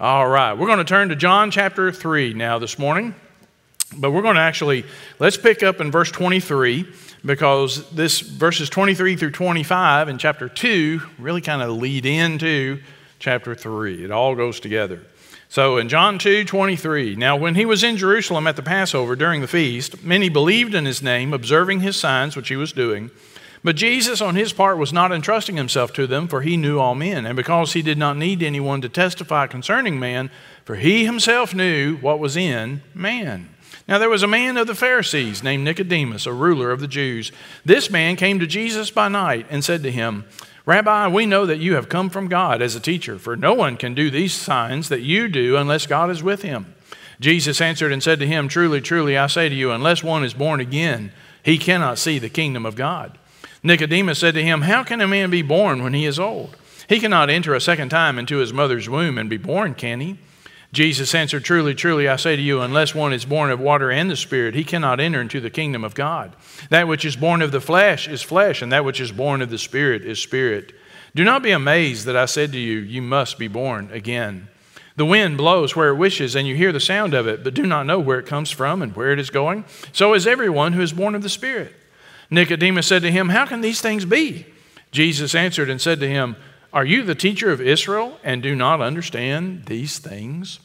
All right, we're going to turn to John chapter 3 now this morning. But we're going to actually, let's pick up in verse 23 because this verses 23 through 25 in chapter 2 really kind of lead into chapter 3. It all goes together. So in John 2 23, now when he was in Jerusalem at the Passover during the feast, many believed in his name, observing his signs which he was doing. But Jesus, on his part, was not entrusting himself to them, for he knew all men. And because he did not need anyone to testify concerning man, for he himself knew what was in man. Now there was a man of the Pharisees named Nicodemus, a ruler of the Jews. This man came to Jesus by night and said to him, Rabbi, we know that you have come from God as a teacher, for no one can do these signs that you do unless God is with him. Jesus answered and said to him, Truly, truly, I say to you, unless one is born again, he cannot see the kingdom of God. Nicodemus said to him, How can a man be born when he is old? He cannot enter a second time into his mother's womb and be born, can he? Jesus answered, Truly, truly, I say to you, unless one is born of water and the Spirit, he cannot enter into the kingdom of God. That which is born of the flesh is flesh, and that which is born of the Spirit is spirit. Do not be amazed that I said to you, You must be born again. The wind blows where it wishes, and you hear the sound of it, but do not know where it comes from and where it is going. So is everyone who is born of the Spirit. Nicodemus said to him, How can these things be? Jesus answered and said to him, are you the teacher of Israel and do not understand these things?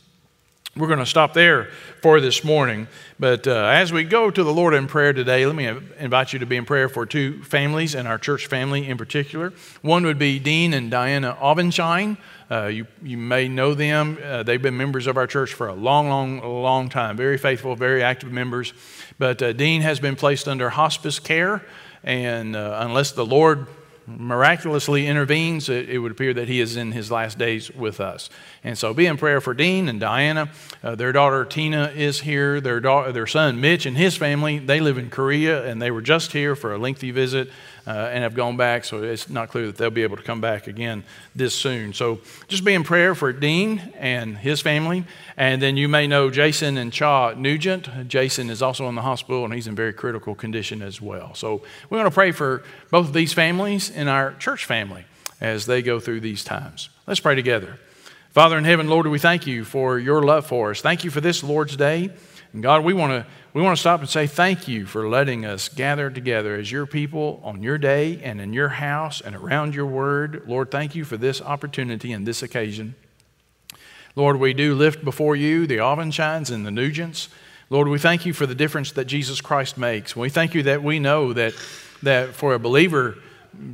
We're going to stop there for this morning. But uh, as we go to the Lord in prayer today, let me invite you to be in prayer for two families and our church family in particular. One would be Dean and Diana Aubenshine. Uh, you, you may know them. Uh, they've been members of our church for a long, long, long time. Very faithful, very active members. But uh, Dean has been placed under hospice care. And uh, unless the Lord miraculously intervenes, it, it, would appear that he is in his last days with us. And so be in prayer for Dean and Diana. Uh, their daughter Tina is here. Their, daughter, their son Mitch and his family, they live in Korea and they were just here for a lengthy visit uh, and have gone back, so it's not clear that they'll be able to come back again this soon. So just be in prayer for Dean and his family. And then you may know Jason and Cha Nugent. Jason is also in the hospital and he's in very critical condition as well. So we want to pray for both of these families and our church family as they go through these times. Let's pray together. Father in heaven, Lord, we thank you for your love for us. Thank you for this Lord's Day. And God, we want to we want to stop and say thank you for letting us gather together as your people on your day and in your house and around your word. Lord, thank you for this opportunity and this occasion. Lord, we do lift before you the Aubenshines and the Nugents. Lord, we thank you for the difference that Jesus Christ makes. We thank you that we know that, that for a believer,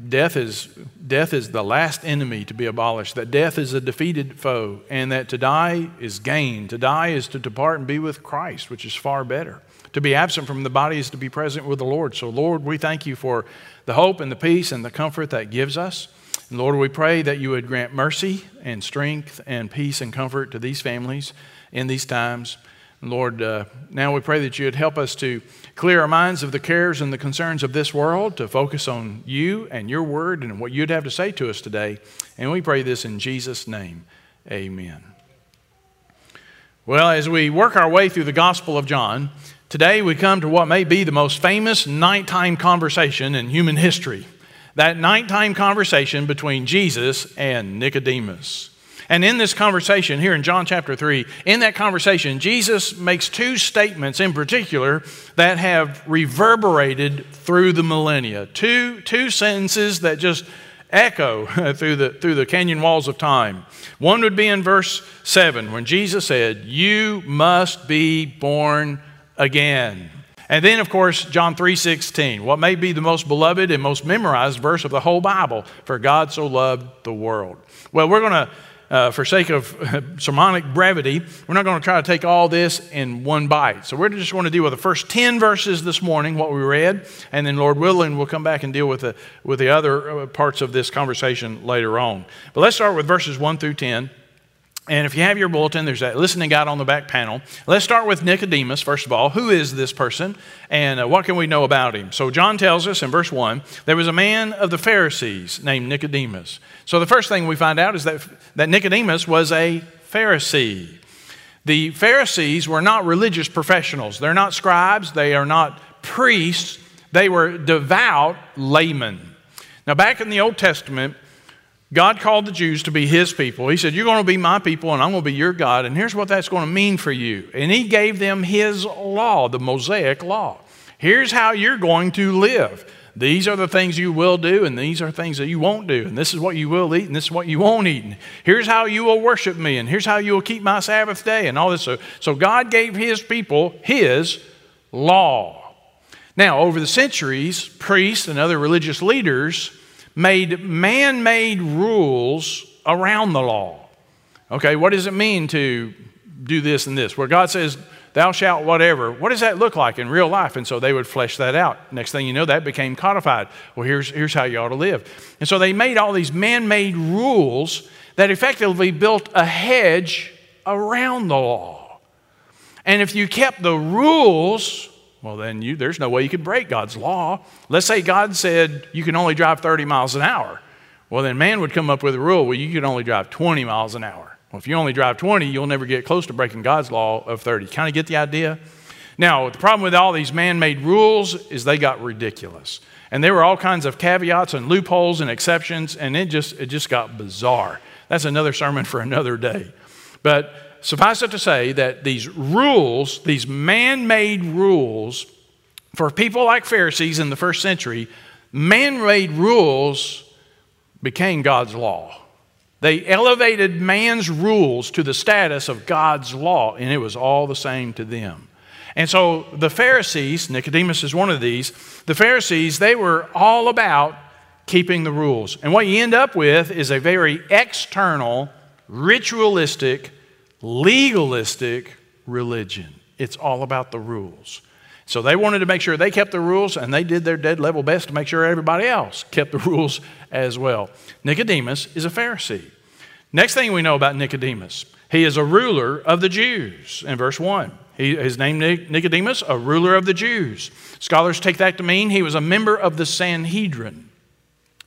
death is, death is the last enemy to be abolished, that death is a defeated foe, and that to die is gain. To die is to depart and be with Christ, which is far better. To be absent from the body is to be present with the Lord. So, Lord, we thank you for the hope and the peace and the comfort that gives us. And Lord, we pray that you would grant mercy and strength and peace and comfort to these families in these times. Lord, uh, now we pray that you would help us to clear our minds of the cares and the concerns of this world, to focus on you and your word and what you'd have to say to us today. And we pray this in Jesus' name. Amen. Well, as we work our way through the Gospel of John, Today, we come to what may be the most famous nighttime conversation in human history that nighttime conversation between Jesus and Nicodemus. And in this conversation, here in John chapter 3, in that conversation, Jesus makes two statements in particular that have reverberated through the millennia. Two, two sentences that just echo through the, through the canyon walls of time. One would be in verse 7 when Jesus said, You must be born again. And then, of course, John 3:16, what may be the most beloved and most memorized verse of the whole Bible, for God so loved the world. Well, we're going to, uh, for sake of sermonic brevity, we're not going to try to take all this in one bite. So we're just going to deal with the first 10 verses this morning, what we read, and then, Lord willing, we'll come back and deal with the, with the other uh, parts of this conversation later on. But let's start with verses 1 through 10. And if you have your bulletin, there's that listening guide on the back panel. Let's start with Nicodemus, first of all. Who is this person and uh, what can we know about him? So, John tells us in verse 1 there was a man of the Pharisees named Nicodemus. So, the first thing we find out is that, that Nicodemus was a Pharisee. The Pharisees were not religious professionals, they're not scribes, they are not priests, they were devout laymen. Now, back in the Old Testament, God called the Jews to be his people. He said, You're going to be my people, and I'm going to be your God, and here's what that's going to mean for you. And he gave them his law, the Mosaic law. Here's how you're going to live. These are the things you will do, and these are things that you won't do. And this is what you will eat, and this is what you won't eat. And here's how you will worship me, and here's how you will keep my Sabbath day, and all this. So, so God gave his people his law. Now, over the centuries, priests and other religious leaders made man made rules around the law. Okay, what does it mean to do this and this? Where God says, thou shalt whatever. What does that look like in real life? And so they would flesh that out. Next thing you know, that became codified. Well, here's, here's how you ought to live. And so they made all these man made rules that effectively built a hedge around the law. And if you kept the rules, well, then you, there's no way you could break God's law. Let's say God said you can only drive 30 miles an hour. Well, then man would come up with a rule well, you can only drive 20 miles an hour. Well, if you only drive 20, you'll never get close to breaking God's law of 30. Kind of get the idea? Now, the problem with all these man made rules is they got ridiculous. And there were all kinds of caveats and loopholes and exceptions, and it just, it just got bizarre. That's another sermon for another day. But suffice it to say that these rules, these man made rules, for people like Pharisees in the first century, man made rules became God's law. They elevated man's rules to the status of God's law, and it was all the same to them. And so the Pharisees, Nicodemus is one of these, the Pharisees, they were all about keeping the rules. And what you end up with is a very external, ritualistic, legalistic religion. It's all about the rules. So they wanted to make sure they kept the rules, and they did their dead level best to make sure everybody else kept the rules as well. Nicodemus is a Pharisee. Next thing we know about Nicodemus, he is a ruler of the Jews in verse 1. He, his name Nicodemus, a ruler of the Jews. Scholars take that to mean he was a member of the Sanhedrin.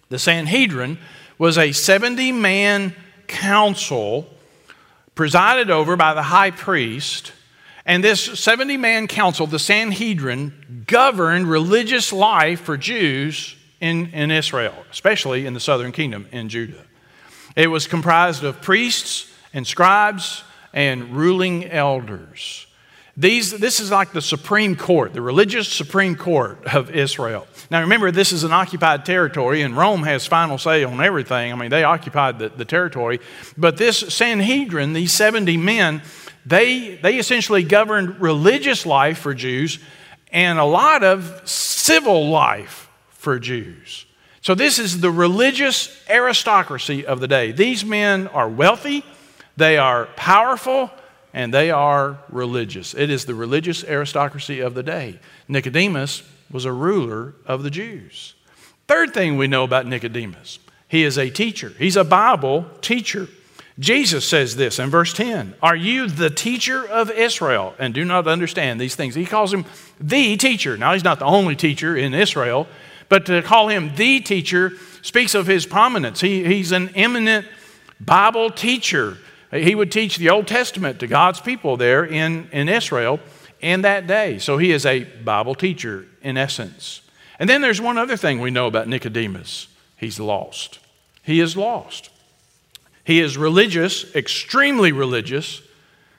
The Sanhedrin was a 70 man council presided over by the high priest and this 70 man council, the Sanhedrin, governed religious life for Jews in, in Israel, especially in the southern kingdom in Judah. It was comprised of priests and scribes and ruling elders. These, this is like the Supreme Court, the religious Supreme Court of Israel. Now remember, this is an occupied territory, and Rome has final say on everything. I mean, they occupied the, the territory. But this Sanhedrin, these 70 men, they, they essentially governed religious life for Jews and a lot of civil life for Jews. So, this is the religious aristocracy of the day. These men are wealthy, they are powerful, and they are religious. It is the religious aristocracy of the day. Nicodemus was a ruler of the Jews. Third thing we know about Nicodemus he is a teacher, he's a Bible teacher. Jesus says this in verse 10 Are you the teacher of Israel and do not understand these things? He calls him the teacher. Now, he's not the only teacher in Israel, but to call him the teacher speaks of his prominence. He, he's an eminent Bible teacher. He would teach the Old Testament to God's people there in, in Israel in that day. So he is a Bible teacher in essence. And then there's one other thing we know about Nicodemus he's lost. He is lost. He is religious, extremely religious,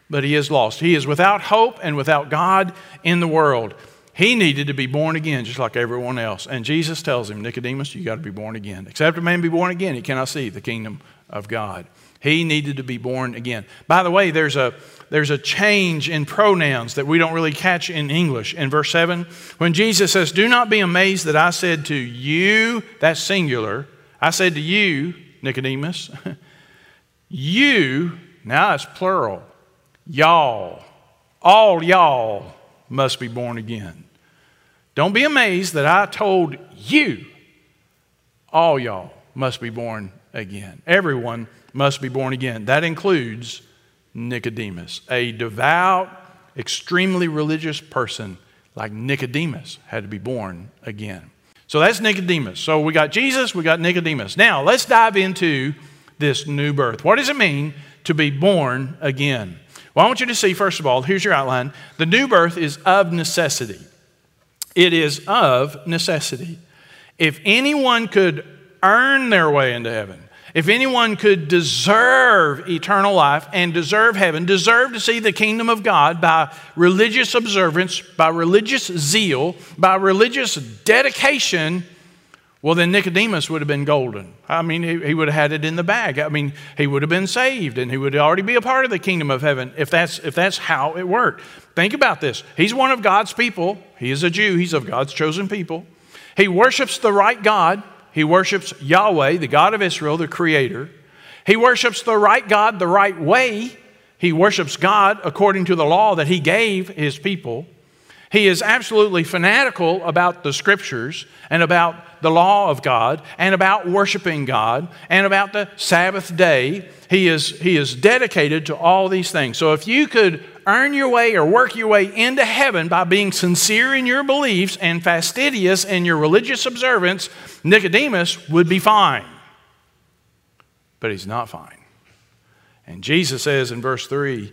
but he is lost. He is without hope and without God in the world. He needed to be born again just like everyone else. And Jesus tells him, Nicodemus, you got to be born again. Except a man be born again, he cannot see the kingdom of God. He needed to be born again. By the way, there's a, there's a change in pronouns that we don't really catch in English. In verse 7, when Jesus says, Do not be amazed that I said to you, that's singular, I said to you, Nicodemus, You, now it's plural, y'all, all y'all must be born again. Don't be amazed that I told you, all y'all must be born again. Everyone must be born again. That includes Nicodemus, a devout, extremely religious person like Nicodemus had to be born again. So that's Nicodemus. So we got Jesus, we got Nicodemus. Now let's dive into this new birth. What does it mean to be born again? Well, I want you to see, first of all, here's your outline. The new birth is of necessity. It is of necessity. If anyone could earn their way into heaven, If anyone could deserve eternal life and deserve heaven, deserve to see the kingdom of God by religious observance, by religious zeal, by religious dedication, well, then Nicodemus would have been golden. I mean, he, he, would have had it in the bag. I mean, he would have been saved and he would already be a part of the kingdom of heaven if that's, if that's how it worked. Think about this. He's one of God's people. He is a Jew, he's of God's chosen people. He worships the right God. He worships Yahweh, the God of Israel, the Creator. He worships the right God the right way. He worships God according to the law that He gave His people. He is absolutely fanatical about the scriptures and about the law of God and about worshiping God and about the Sabbath day. He is, he is dedicated to all these things. So if you could earn your way or work your way into heaven by being sincere in your beliefs and fastidious in your religious observance, Nicodemus would be fine. But he's not fine. And Jesus says in verse 3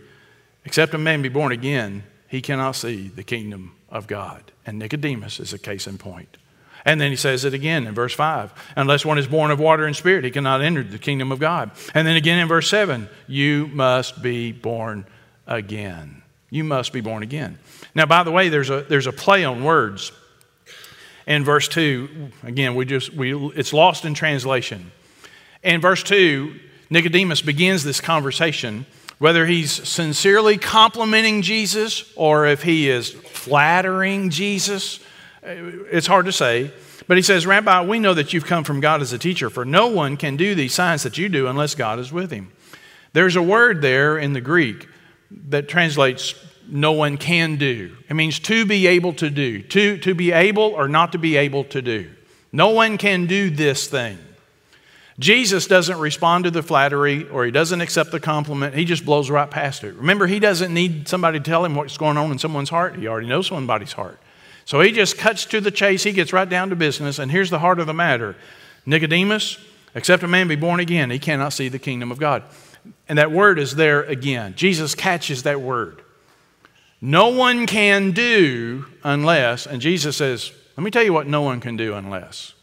Except a man be born again, he cannot see the kingdom of God. And Nicodemus is a case in point. And then he says it again in verse 5 Unless one is born of water and spirit, he cannot enter the kingdom of God. And then again in verse 7 You must be born again. You must be born again. Now, by the way, there's a, there's a play on words. In verse 2, again, we just, we, it's lost in translation. In verse 2, Nicodemus begins this conversation, whether he's sincerely complimenting Jesus or if he is flattering Jesus. It's hard to say. But he says, Rabbi, we know that you've come from God as a teacher, for no one can do these signs that you do unless God is with him. There's a word there in the Greek that translates no one can do. It means to be able to do, to, to be able or not to be able to do. No one can do this thing. Jesus doesn't respond to the flattery or he doesn't accept the compliment. He just blows right past it. Remember, he doesn't need somebody to tell him what's going on in someone's heart. He already knows somebody's heart. So he just cuts to the chase. He gets right down to business. And here's the heart of the matter Nicodemus, except a man be born again, he cannot see the kingdom of God. And that word is there again. Jesus catches that word. No one can do unless, and Jesus says, let me tell you what no one can do unless.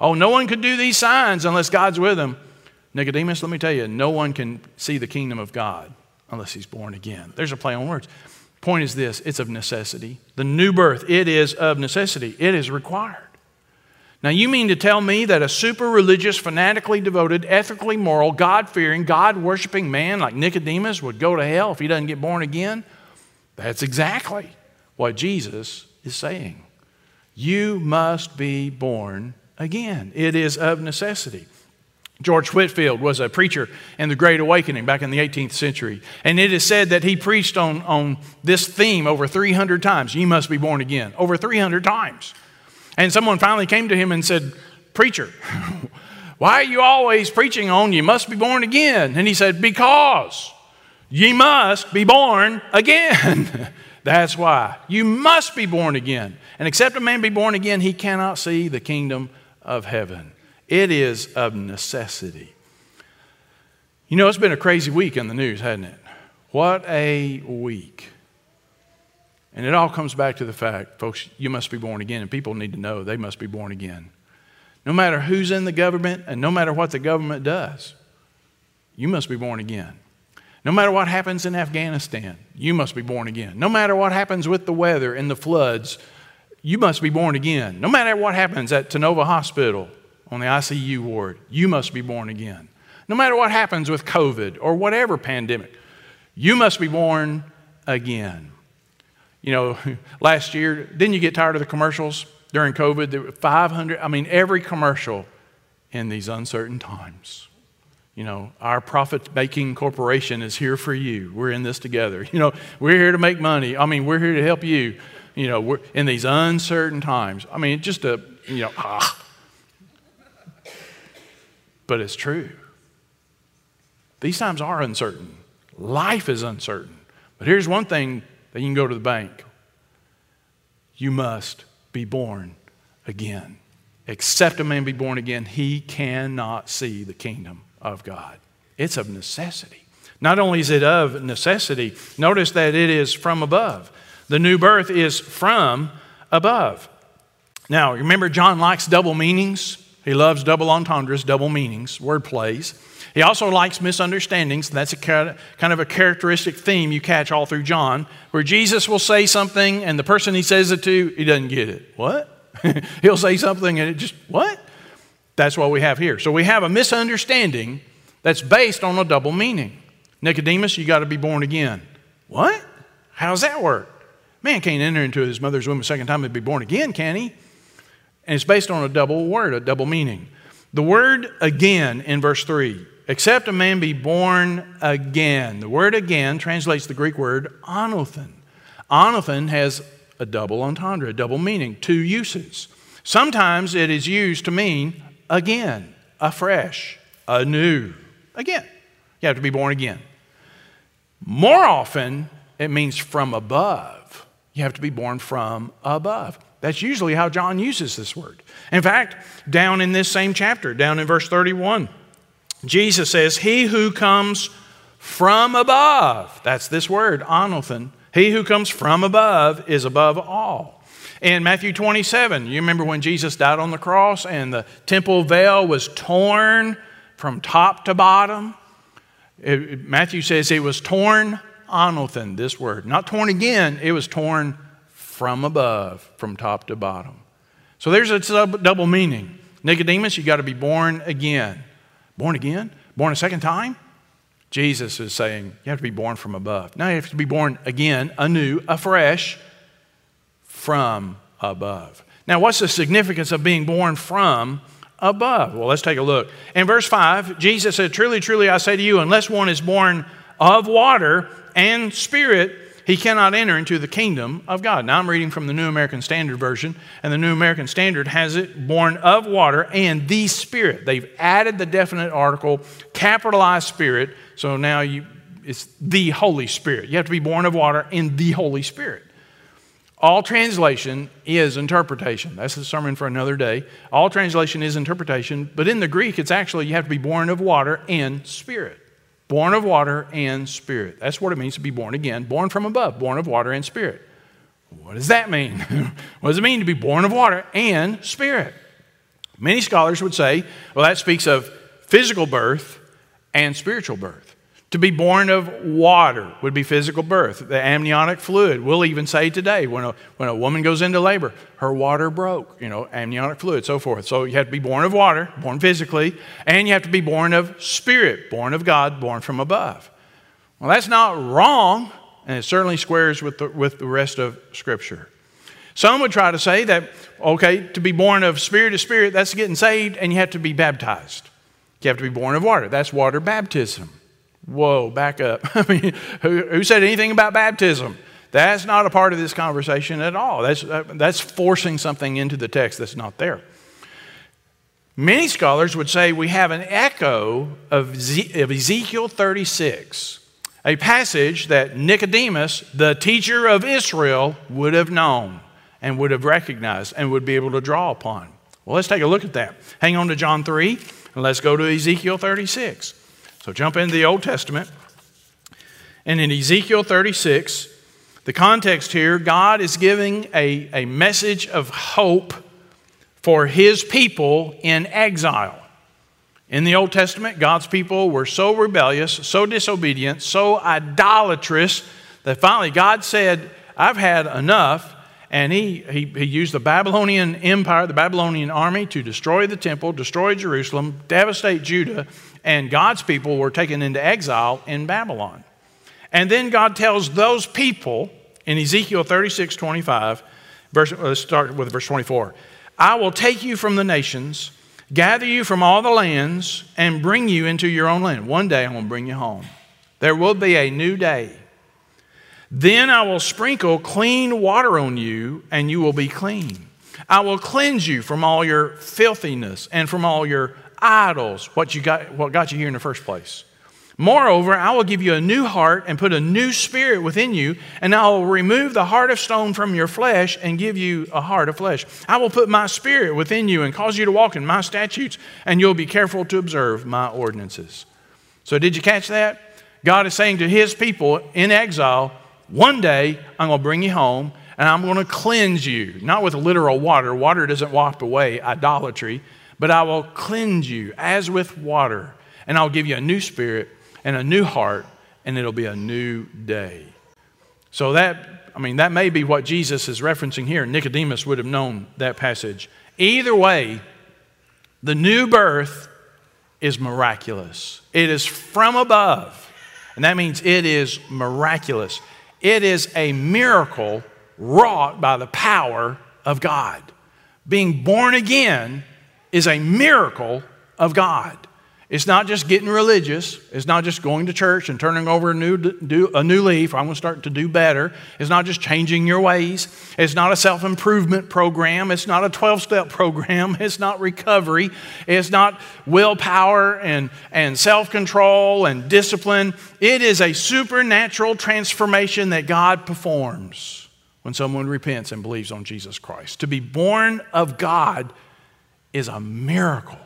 Oh, no one could do these signs unless God's with them. Nicodemus, let me tell you, no one can see the kingdom of God unless he's born again. There's a play on words. Point is this it's of necessity. The new birth, it is of necessity, it is required. Now, you mean to tell me that a super religious, fanatically devoted, ethically moral, God fearing, God worshiping man like Nicodemus would go to hell if he doesn't get born again? That's exactly what Jesus is saying. You must be born again. It is of necessity. George Whitefield was a preacher in the Great Awakening back in the 18th century. And it is said that he preached on, on this theme over 300 times. You must be born again. Over 300 times. And someone finally came to him and said, Preacher, why are you always preaching on you must be born again? And he said, Because ye must be born again. That's why. You must be born again. And except a man be born again, he cannot see the kingdom of heaven. It is of necessity. You know, it's been a crazy week in the news, hasn't it? What a week. And it all comes back to the fact, folks, you must be born again, and people need to know they must be born again. No matter who's in the government and no matter what the government does, you must be born again. No matter what happens in Afghanistan, you must be born again. No matter what happens with the weather and the floods, you must be born again. No matter what happens at Tennova Hospital on the ICU ward, you must be born again. No matter what happens with COVID or whatever pandemic, you must be born again you know, last year, didn't you get tired of the commercials during COVID? There were 500, I mean, every commercial in these uncertain times. You know, our profit making corporation is here for you. We're in this together. You know, we're here to make money. I mean, we're here to help you, you know, we're in these uncertain times. I mean, just a, you know, ah. But it's true. These times are uncertain. Life is uncertain. But here's one thing that you can go to the bank. You must be born again. Except a man be born again, he cannot see the kingdom of God. It's of necessity. Not only is it of necessity, notice that it is from above. The new birth is from above. Now, remember, John likes double meanings. He loves double entendres, double meanings, word plays. He also likes misunderstandings. That's a kind of a characteristic theme you catch all through John, where Jesus will say something and the person he says it to, he doesn't get it. What? He'll say something and it just, what? That's what we have here. So we have a misunderstanding that's based on a double meaning. Nicodemus, you got to be born again. What? How does that work? Man can't enter into his mother's womb a second time and be born again, can he? And it's based on a double word, a double meaning. The word again in verse 3 except a man be born again. The word again translates the Greek word anothen. Anothen has a double entendre, a double meaning, two uses. Sometimes it is used to mean again, afresh, anew, again. You have to be born again. More often, it means from above. You have to be born from above. That's usually how John uses this word. In fact, down in this same chapter, down in verse 31, Jesus says, He who comes from above, that's this word, anothen, he who comes from above is above all. In Matthew 27, you remember when Jesus died on the cross and the temple veil was torn from top to bottom? It, Matthew says it was torn anothen, this word. Not torn again, it was torn from above, from top to bottom. So there's a double meaning. Nicodemus, you got to be born again. Born again? Born a second time? Jesus is saying you have to be born from above. Now you have to be born again, anew, afresh, from above. Now, what's the significance of being born from above? Well, let's take a look. In verse 5, Jesus said, Truly, truly, I say to you, unless one is born of water and spirit, he cannot enter into the kingdom of God. Now I'm reading from the New American Standard Version, and the New American Standard has it born of water and the Spirit. They've added the definite article, capitalized Spirit, so now you, it's the Holy Spirit. You have to be born of water in the Holy Spirit. All translation is interpretation. That's a sermon for another day. All translation is interpretation, but in the Greek, it's actually you have to be born of water and spirit. Born of water and spirit. That's what it means to be born again. Born from above, born of water and spirit. What does that mean? what does it mean to be born of water and spirit? Many scholars would say, well, that speaks of physical birth and spiritual birth. To be born of water would be physical birth. The amniotic fluid, we'll even say today, when a, when a woman goes into labor, her water broke, you know, amniotic fluid, so forth. So you have to be born of water, born physically, and you have to be born of spirit, born of God, born from above. Well, that's not wrong, and it certainly squares with the, with the rest of Scripture. Some would try to say that, okay, to be born of spirit to spirit, that's getting saved, and you have to be baptized. You have to be born of water. That's water baptism. Whoa, back up. I mean, who, who, said anything about baptism? That's not a part of this conversation at all. That's, uh, that's forcing something into the text that's not there. Many scholars would say we have an echo of, of Ezekiel 36, a passage that Nicodemus, the teacher of Israel, would have known and would have recognized and would be able to draw upon. Well, let's take a look at that. Hang on to John 3 and let's go to Ezekiel 36. So jump into the Old Testament. And in Ezekiel 36, the context here, God is giving a, a message of hope for his people in exile. In the Old Testament, God's people were so rebellious, so disobedient, so idolatrous that finally God said, I've had enough. And he, he, he used the Babylonian Empire, the Babylonian army, to destroy the temple, destroy Jerusalem, devastate Judah, and God's people were taken into exile in Babylon. And then God tells those people in Ezekiel 36 25, verse, uh, let's start with verse 24 I will take you from the nations, gather you from all the lands, and bring you into your own land. One day I'm going to bring you home. There will be a new day. Then I will sprinkle clean water on you, and you will be clean. I will cleanse you from all your filthiness and from all your idols, what, you got, what got you here in the first place. Moreover, I will give you a new heart and put a new spirit within you, and I will remove the heart of stone from your flesh and give you a heart of flesh. I will put my spirit within you and cause you to walk in my statutes, and you'll be careful to observe my ordinances. So, did you catch that? God is saying to his people in exile, one day I'm going to bring you home and I'm going to cleanse you, not with literal water. Water doesn't wipe away idolatry, but I will cleanse you as with water, and I'll give you a new spirit and a new heart, and it'll be a new day. So that, I mean, that may be what Jesus is referencing here. Nicodemus would have known that passage. Either way, the new birth is miraculous. It is from above. And that means it is miraculous. It is a miracle wrought by the power of God. Being born again is a miracle of God. It's not just getting religious. It's not just going to church and turning over a new, do, a new leaf. I'm going to start to do better. It's not just changing your ways. It's not a self improvement program. It's not a 12 step program. It's not recovery. It's not willpower and, and self control and discipline. It is a supernatural transformation that God performs when someone repents and believes on Jesus Christ. To be born of God is a miracle.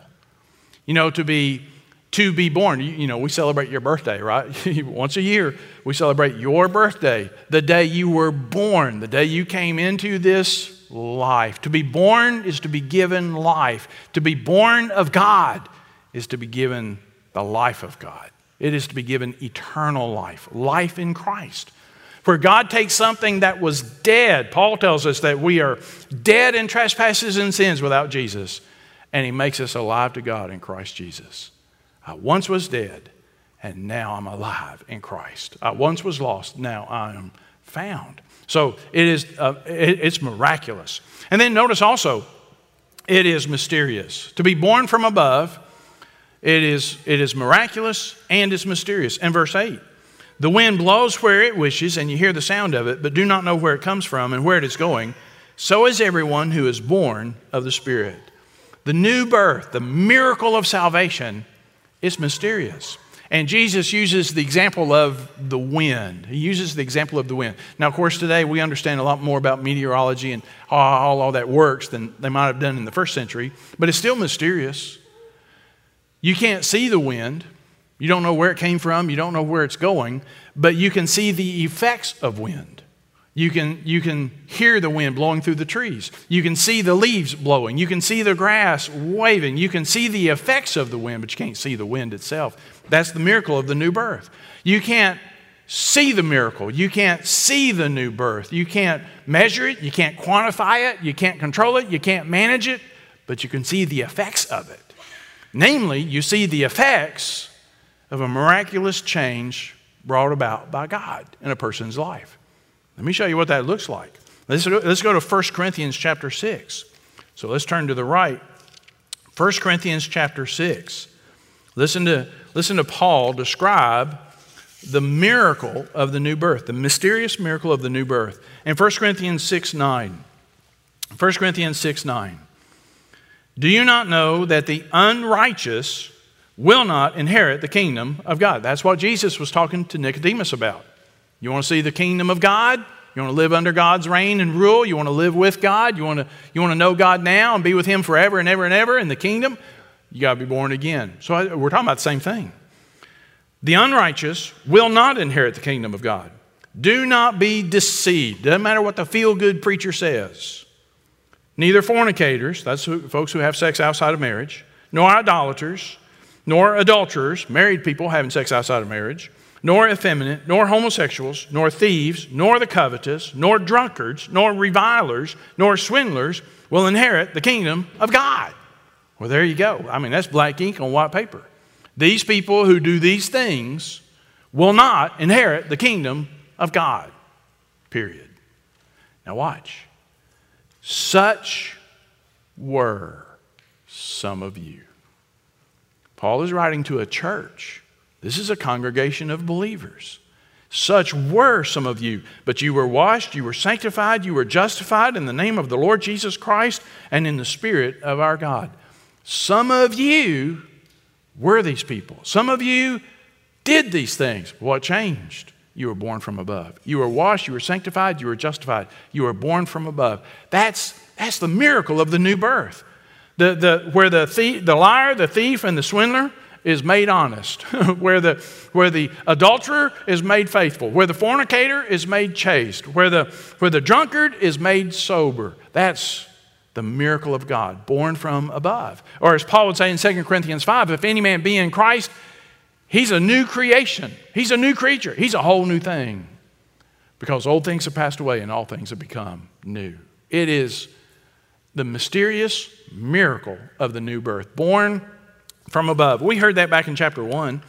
You know, to be to be born. You, you, know, we celebrate your birthday, right? Once a year, we celebrate your birthday, the day you were born, the day you came into this life. To be born is to be given life. To be born of God is to be given the life of God. It is to be given eternal life, life in Christ. For God takes something that was dead. Paul tells us that we are dead in trespasses and sins without Jesus, and He makes us alive to God in Christ Jesus. I once was dead, and now I'm alive in Christ. I once was lost, now I am found. So it is, uh, it, it's miraculous. And then notice also, it is mysterious. To be born from above, it is, it is miraculous and it's mysterious. And verse 8 the wind blows where it wishes, and you hear the sound of it, but do not know where it comes from and where it is going. So is everyone who is born of the Spirit. The new birth, the miracle of salvation, is mysterious. And Jesus uses the example of the wind. He uses the example of the wind. Now, of course, today we understand a lot more about meteorology and how all, all that works than they might have done in the first century, but it's still mysterious. You can't see the wind, you don't know where it came from, you don't know where it's going, but you can see the effects of wind. You can, you can hear the wind blowing through the trees. You can see the leaves blowing. You can see the grass waving. You can see the effects of the wind, but you can't see the wind itself. That's the miracle of the new birth. You can't see the miracle. You can't see the new birth. You can't measure it. You can't quantify it. You can't control it. You can't manage it, but you can see the effects of it. Namely, you see the effects of a miraculous change brought about by God in a person's life. Let me show you what that looks like. Let's, let's go to 1 Corinthians chapter 6. So let's turn to the right. 1 Corinthians chapter 6. Listen to, listen to Paul describe the miracle of the new birth, the mysterious miracle of the new birth. In 1 Corinthians 6 9. 1 Corinthians 6 9. Do you not know that the unrighteous will not inherit the kingdom of God? That's what Jesus was talking to Nicodemus about. You want to see the kingdom of God? You want to live under God's reign and rule? You want to live with God? You want to, you want to know God now and be with Him forever and ever and ever in the kingdom? You got to be born again. So I, we're talking about the same thing. The unrighteous will not inherit the kingdom of God. Do not be deceived. Doesn't matter what the feel good preacher says. Neither fornicators, that's who, folks who have sex outside of marriage, nor idolaters, nor adulterers, married people having sex outside of marriage nor effeminate, nor homosexuals, nor thieves, nor the covetous, nor drunkards, nor revilers, nor swindlers will inherit the kingdom of God. Well, there you go. I mean, that's black ink on white paper. These people who do these things will not inherit the kingdom of God. Period. Now, watch. Such were some of you. Paul is writing to a church this is a congregation of believers. Such were some of you, but you were washed, you were sanctified, you were justified in the name of the Lord Jesus Christ and in the Spirit of our God. Some of you were these people. Some of you did these things. What changed? You were born from above. You were washed, you were sanctified, you were justified. You were born from above. That's, that's the miracle of the new birth. The, the, where the, the liar, the thief, and the swindler is made honest, where, the, where the adulterer is made faithful, where the fornicator is made chaste, where the, where the drunkard is made sober. That's, the miracle of God, born from above. Or as Paul would say in 2 Corinthians 5, if any man be in Christ, he's a new creation. He's a new creature. He's a whole new thing. Because old things have passed away and all things have become new. It is the mysterious miracle of the new birth, born from above. We heard that back in chapter 1.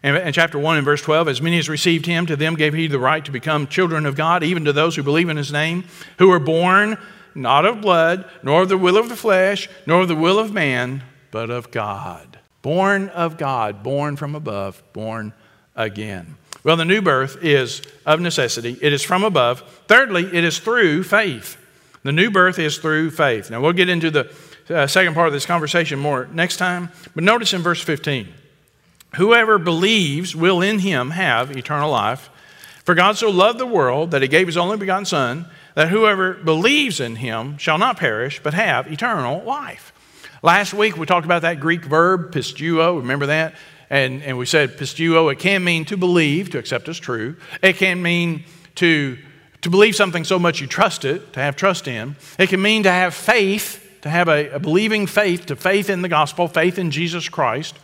And chapter 1 and verse 12, as many as received him, to them gave he the right to become children of God, even to those who believe in his name, who are born not of blood, nor of the will of the flesh, nor of the will of man, but of God. Born of God, born from above, born again. Well, the new birth is of necessity, it is from above. Thirdly, it is through faith. The new birth is through faith. Now, we'll get into the uh, second part of this conversation more next time, but notice in verse 15 Whoever believes will in him have eternal life. For God so loved the world that he gave his only begotten Son that whoever believes in him shall not perish, but have eternal life. Last week we talked about that Greek verb, pisteuo, Remember that? And, and we said pisteuo, it can mean to believe, to accept as true. It can mean to, to believe something so much you trust it, to have trust in. It can mean to have faith, to have a, a believing faith, to faith in the gospel, faith in Jesus Christ.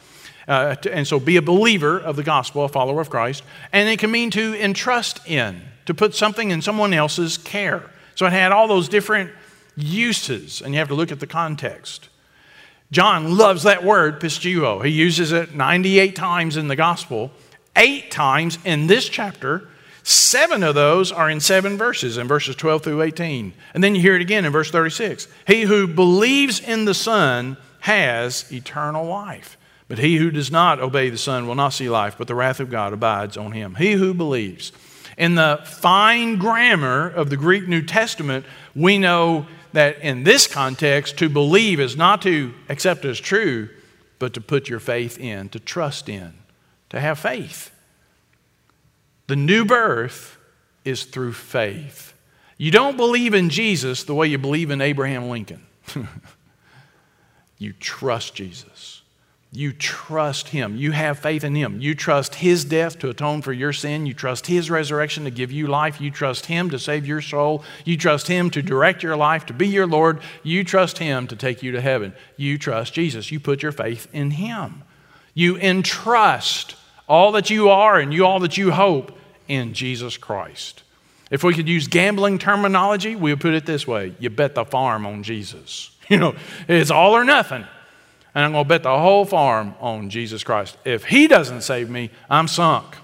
Uh, to, and so be a believer of the gospel, a follower of Christ. And it can mean to entrust in, to put something in someone else's care. So it had all those different uses, and you have to look at the context. John loves that word, pisteuo. He uses it 98 times in the gospel, eight times in this chapter. Seven of those are in seven verses, in verses 12 through 18. And then you hear it again in verse 36. He who believes in the Son has eternal life. But he who does not obey the Son will not see life, but the wrath of God abides on him. He who believes. In the fine grammar of the Greek New Testament, we know that in this context, to believe is not to accept as true, but to put your faith in, to trust in, to have faith. The new birth is through faith. You don't believe in Jesus the way you believe in Abraham Lincoln. you trust Jesus. You trust Him. You have faith in Him. You trust His death to atone for your sin. You trust His resurrection to give you life. You trust Him to save your soul. You trust Him to direct your life, to be your Lord. You trust Him to take you to heaven. You trust Jesus. You put your faith in Him. You entrust all that you are and you all that you hope in Jesus Christ. If we could use gambling terminology, we would put it this way you bet the farm on Jesus. You know, it's all or nothing and I'm going to bet the whole farm on Jesus Christ. If He doesn't save me, I'm sunk.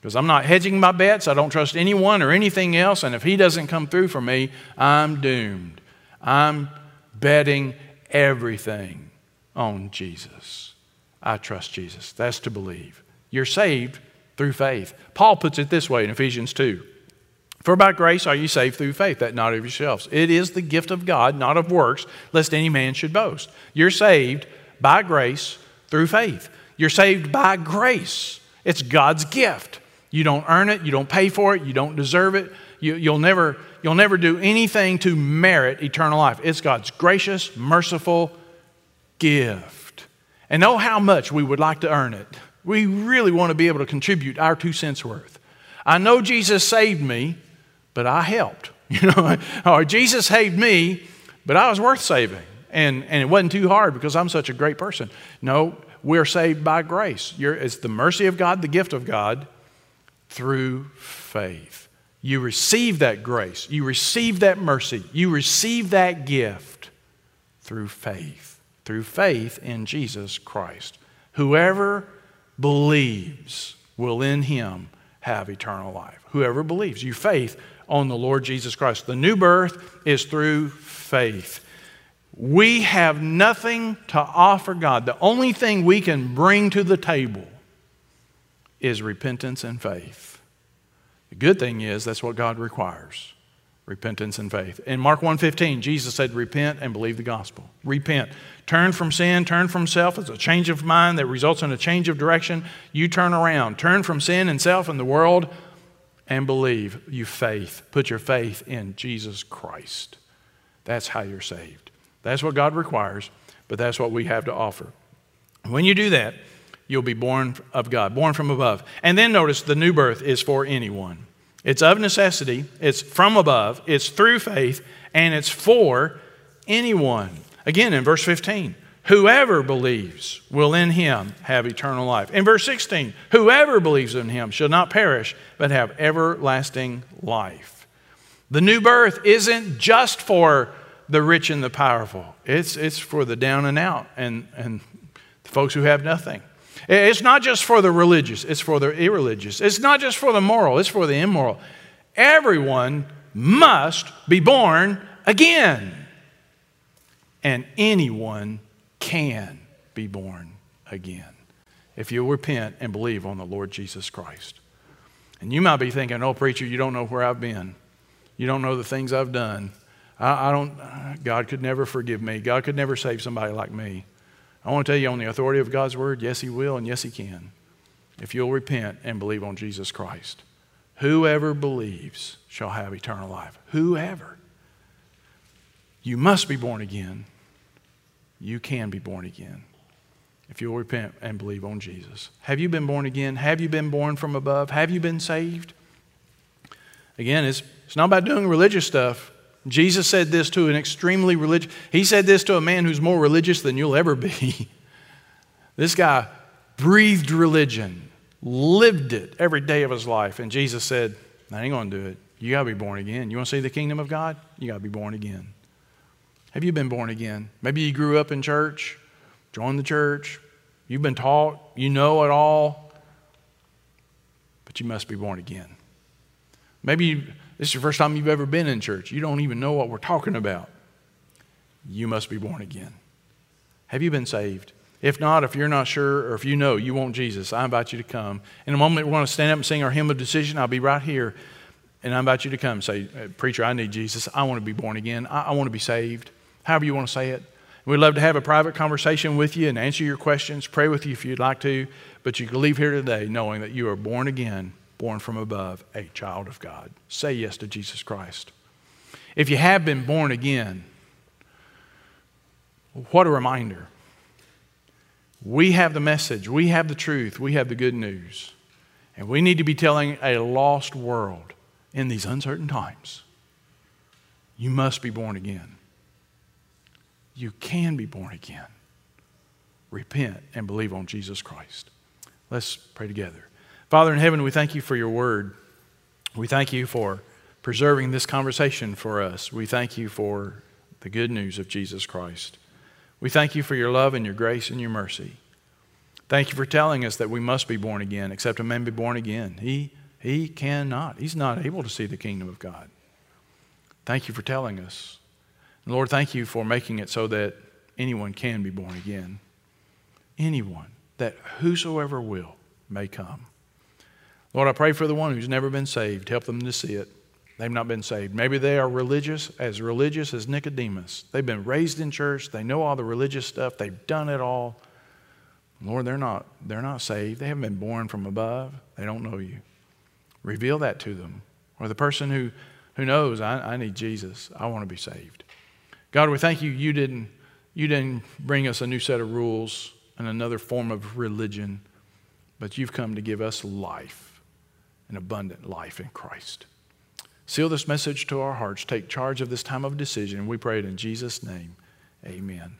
Because I'm not hedging my bets. I don't trust anyone or anything else. And if He doesn't come through for me, I'm doomed. I'm betting everything on Jesus. I trust Jesus. That's to believe. You're saved through faith. Paul puts it this way in Ephesians 2. For by grace are you saved through faith, that not of yourselves. It is the gift of God, not of works, lest any man should boast. You're saved by grace through faith. You're saved by grace. It's God's gift. You don't earn it, you don't pay for it, you don't deserve it. You, will never, you'll never do anything to merit eternal life. It's God's gracious, merciful gift. And know how much we would like to earn it. We really want to be able to contribute our two cents worth. I know Jesus saved me, but I helped. You know, or Jesus saved me, but I was worth saving and, and it wasn't too hard because I'm such a great person. No, we're saved by grace. You're, it's the mercy of God, the gift of God, through faith. You receive that grace, you receive that mercy, you receive that gift through faith, through faith in Jesus Christ. Whoever believes will in him have eternal life. Whoever believes, you faith on the Lord Jesus Christ. The new birth is through faith. We have nothing to offer God. The only thing we can bring to the table is repentance and faith. The good thing is that's what God requires. Repentance and faith. In Mark 1:15, Jesus said, "Repent and believe the gospel." Repent. Turn from sin, turn from self. It's a change of mind that results in a change of direction. You turn around. Turn from sin and self and the world and believe. You faith. Put your faith in Jesus Christ. That's how you're saved. That's what God requires, but that's what we have to offer. When you do that, you'll be born of God, born from above. And then notice the new birth is for anyone. It's of necessity, it's from above, it's through faith, and it's for anyone. Again, in verse 15, whoever believes will in him have eternal life. In verse 16, whoever believes in him shall not perish, but have everlasting life. The new birth isn't just for the rich and the powerful, it's, it's for the down and out and, and the folks who have nothing. It's not just for the religious, it's for the irreligious. It's not just for the moral, it's for the immoral. Everyone must be born again. And anyone can be born again if you'll repent and believe on the Lord Jesus Christ. And you might be thinking, oh, preacher, you don't know where I've been. You don't know the things I've done. I, I don't, God could never forgive me. God could never save somebody like me. I want to tell you on the authority of God's word, yes, He will and yes, He can. If you'll repent and believe on Jesus Christ. Whoever believes shall have eternal life. Whoever. You must be born again. You can be born again if you'll repent and believe on Jesus. Have you been born again? Have you been born from above? Have you been saved? Again, it's, it's not about doing religious stuff. Jesus said this to an extremely religious, he said this to a man who's more religious than you'll ever be. this guy breathed religion, lived it every day of his life. And Jesus said, I ain't going to do it. You got to be born again. You want to see the kingdom of God? You got to be born again. Have you been born again? Maybe you grew up in church, joined the church, you've been taught, you know it all, but you must be born again. Maybe you, this is the first time you've ever been in church. You don't even know what we're talking about. You must be born again. Have you been saved? If not, if you're not sure, or if you know you want Jesus, I invite you to come. In a moment, we're going to stand up and sing our hymn of decision. I'll be right here. And I invite you to come say, Preacher, I need Jesus. I want to be born again. I, I want to be saved. However, you want to say it. We'd love to have a private conversation with you and answer your questions, pray with you if you'd like to. But you can leave here today knowing that you are born again, born from above, a child of God. Say yes to Jesus Christ. If you have been born again, what a reminder we have the message, we have the truth, we have the good news. And we need to be telling a lost world in these uncertain times you must be born again. You can be born again. Repent and believe on Jesus Christ. Let's pray together. Father in heaven, we thank you for your word. We thank you for preserving this conversation for us. We thank you for the good news of Jesus Christ. We thank you for your love and your grace and your mercy. Thank you for telling us that we must be born again, except a man be born again. He, he cannot. He's not able to see the kingdom of God. Thank you for telling us. And Lord, thank you for making it so that anyone can be born again. Anyone, that whosoever will may come. Lord, I pray for the one who's never been saved. Help them to see it. They've not been saved. Maybe they are religious, as religious as Nicodemus. They've been raised in church. They know all the religious stuff. They've done it all. Lord, they're not, they're not saved. They haven't been born from above. They don't know you. Reveal that to them. Or the person who, who knows, I, I need Jesus. I want to be saved. God, we thank you. You didn't, you didn't bring us a new set of rules and another form of religion, but you've come to give us life, an abundant life in Christ. Seal this message to our hearts. Take charge of this time of decision. We pray it in Jesus' name. Amen.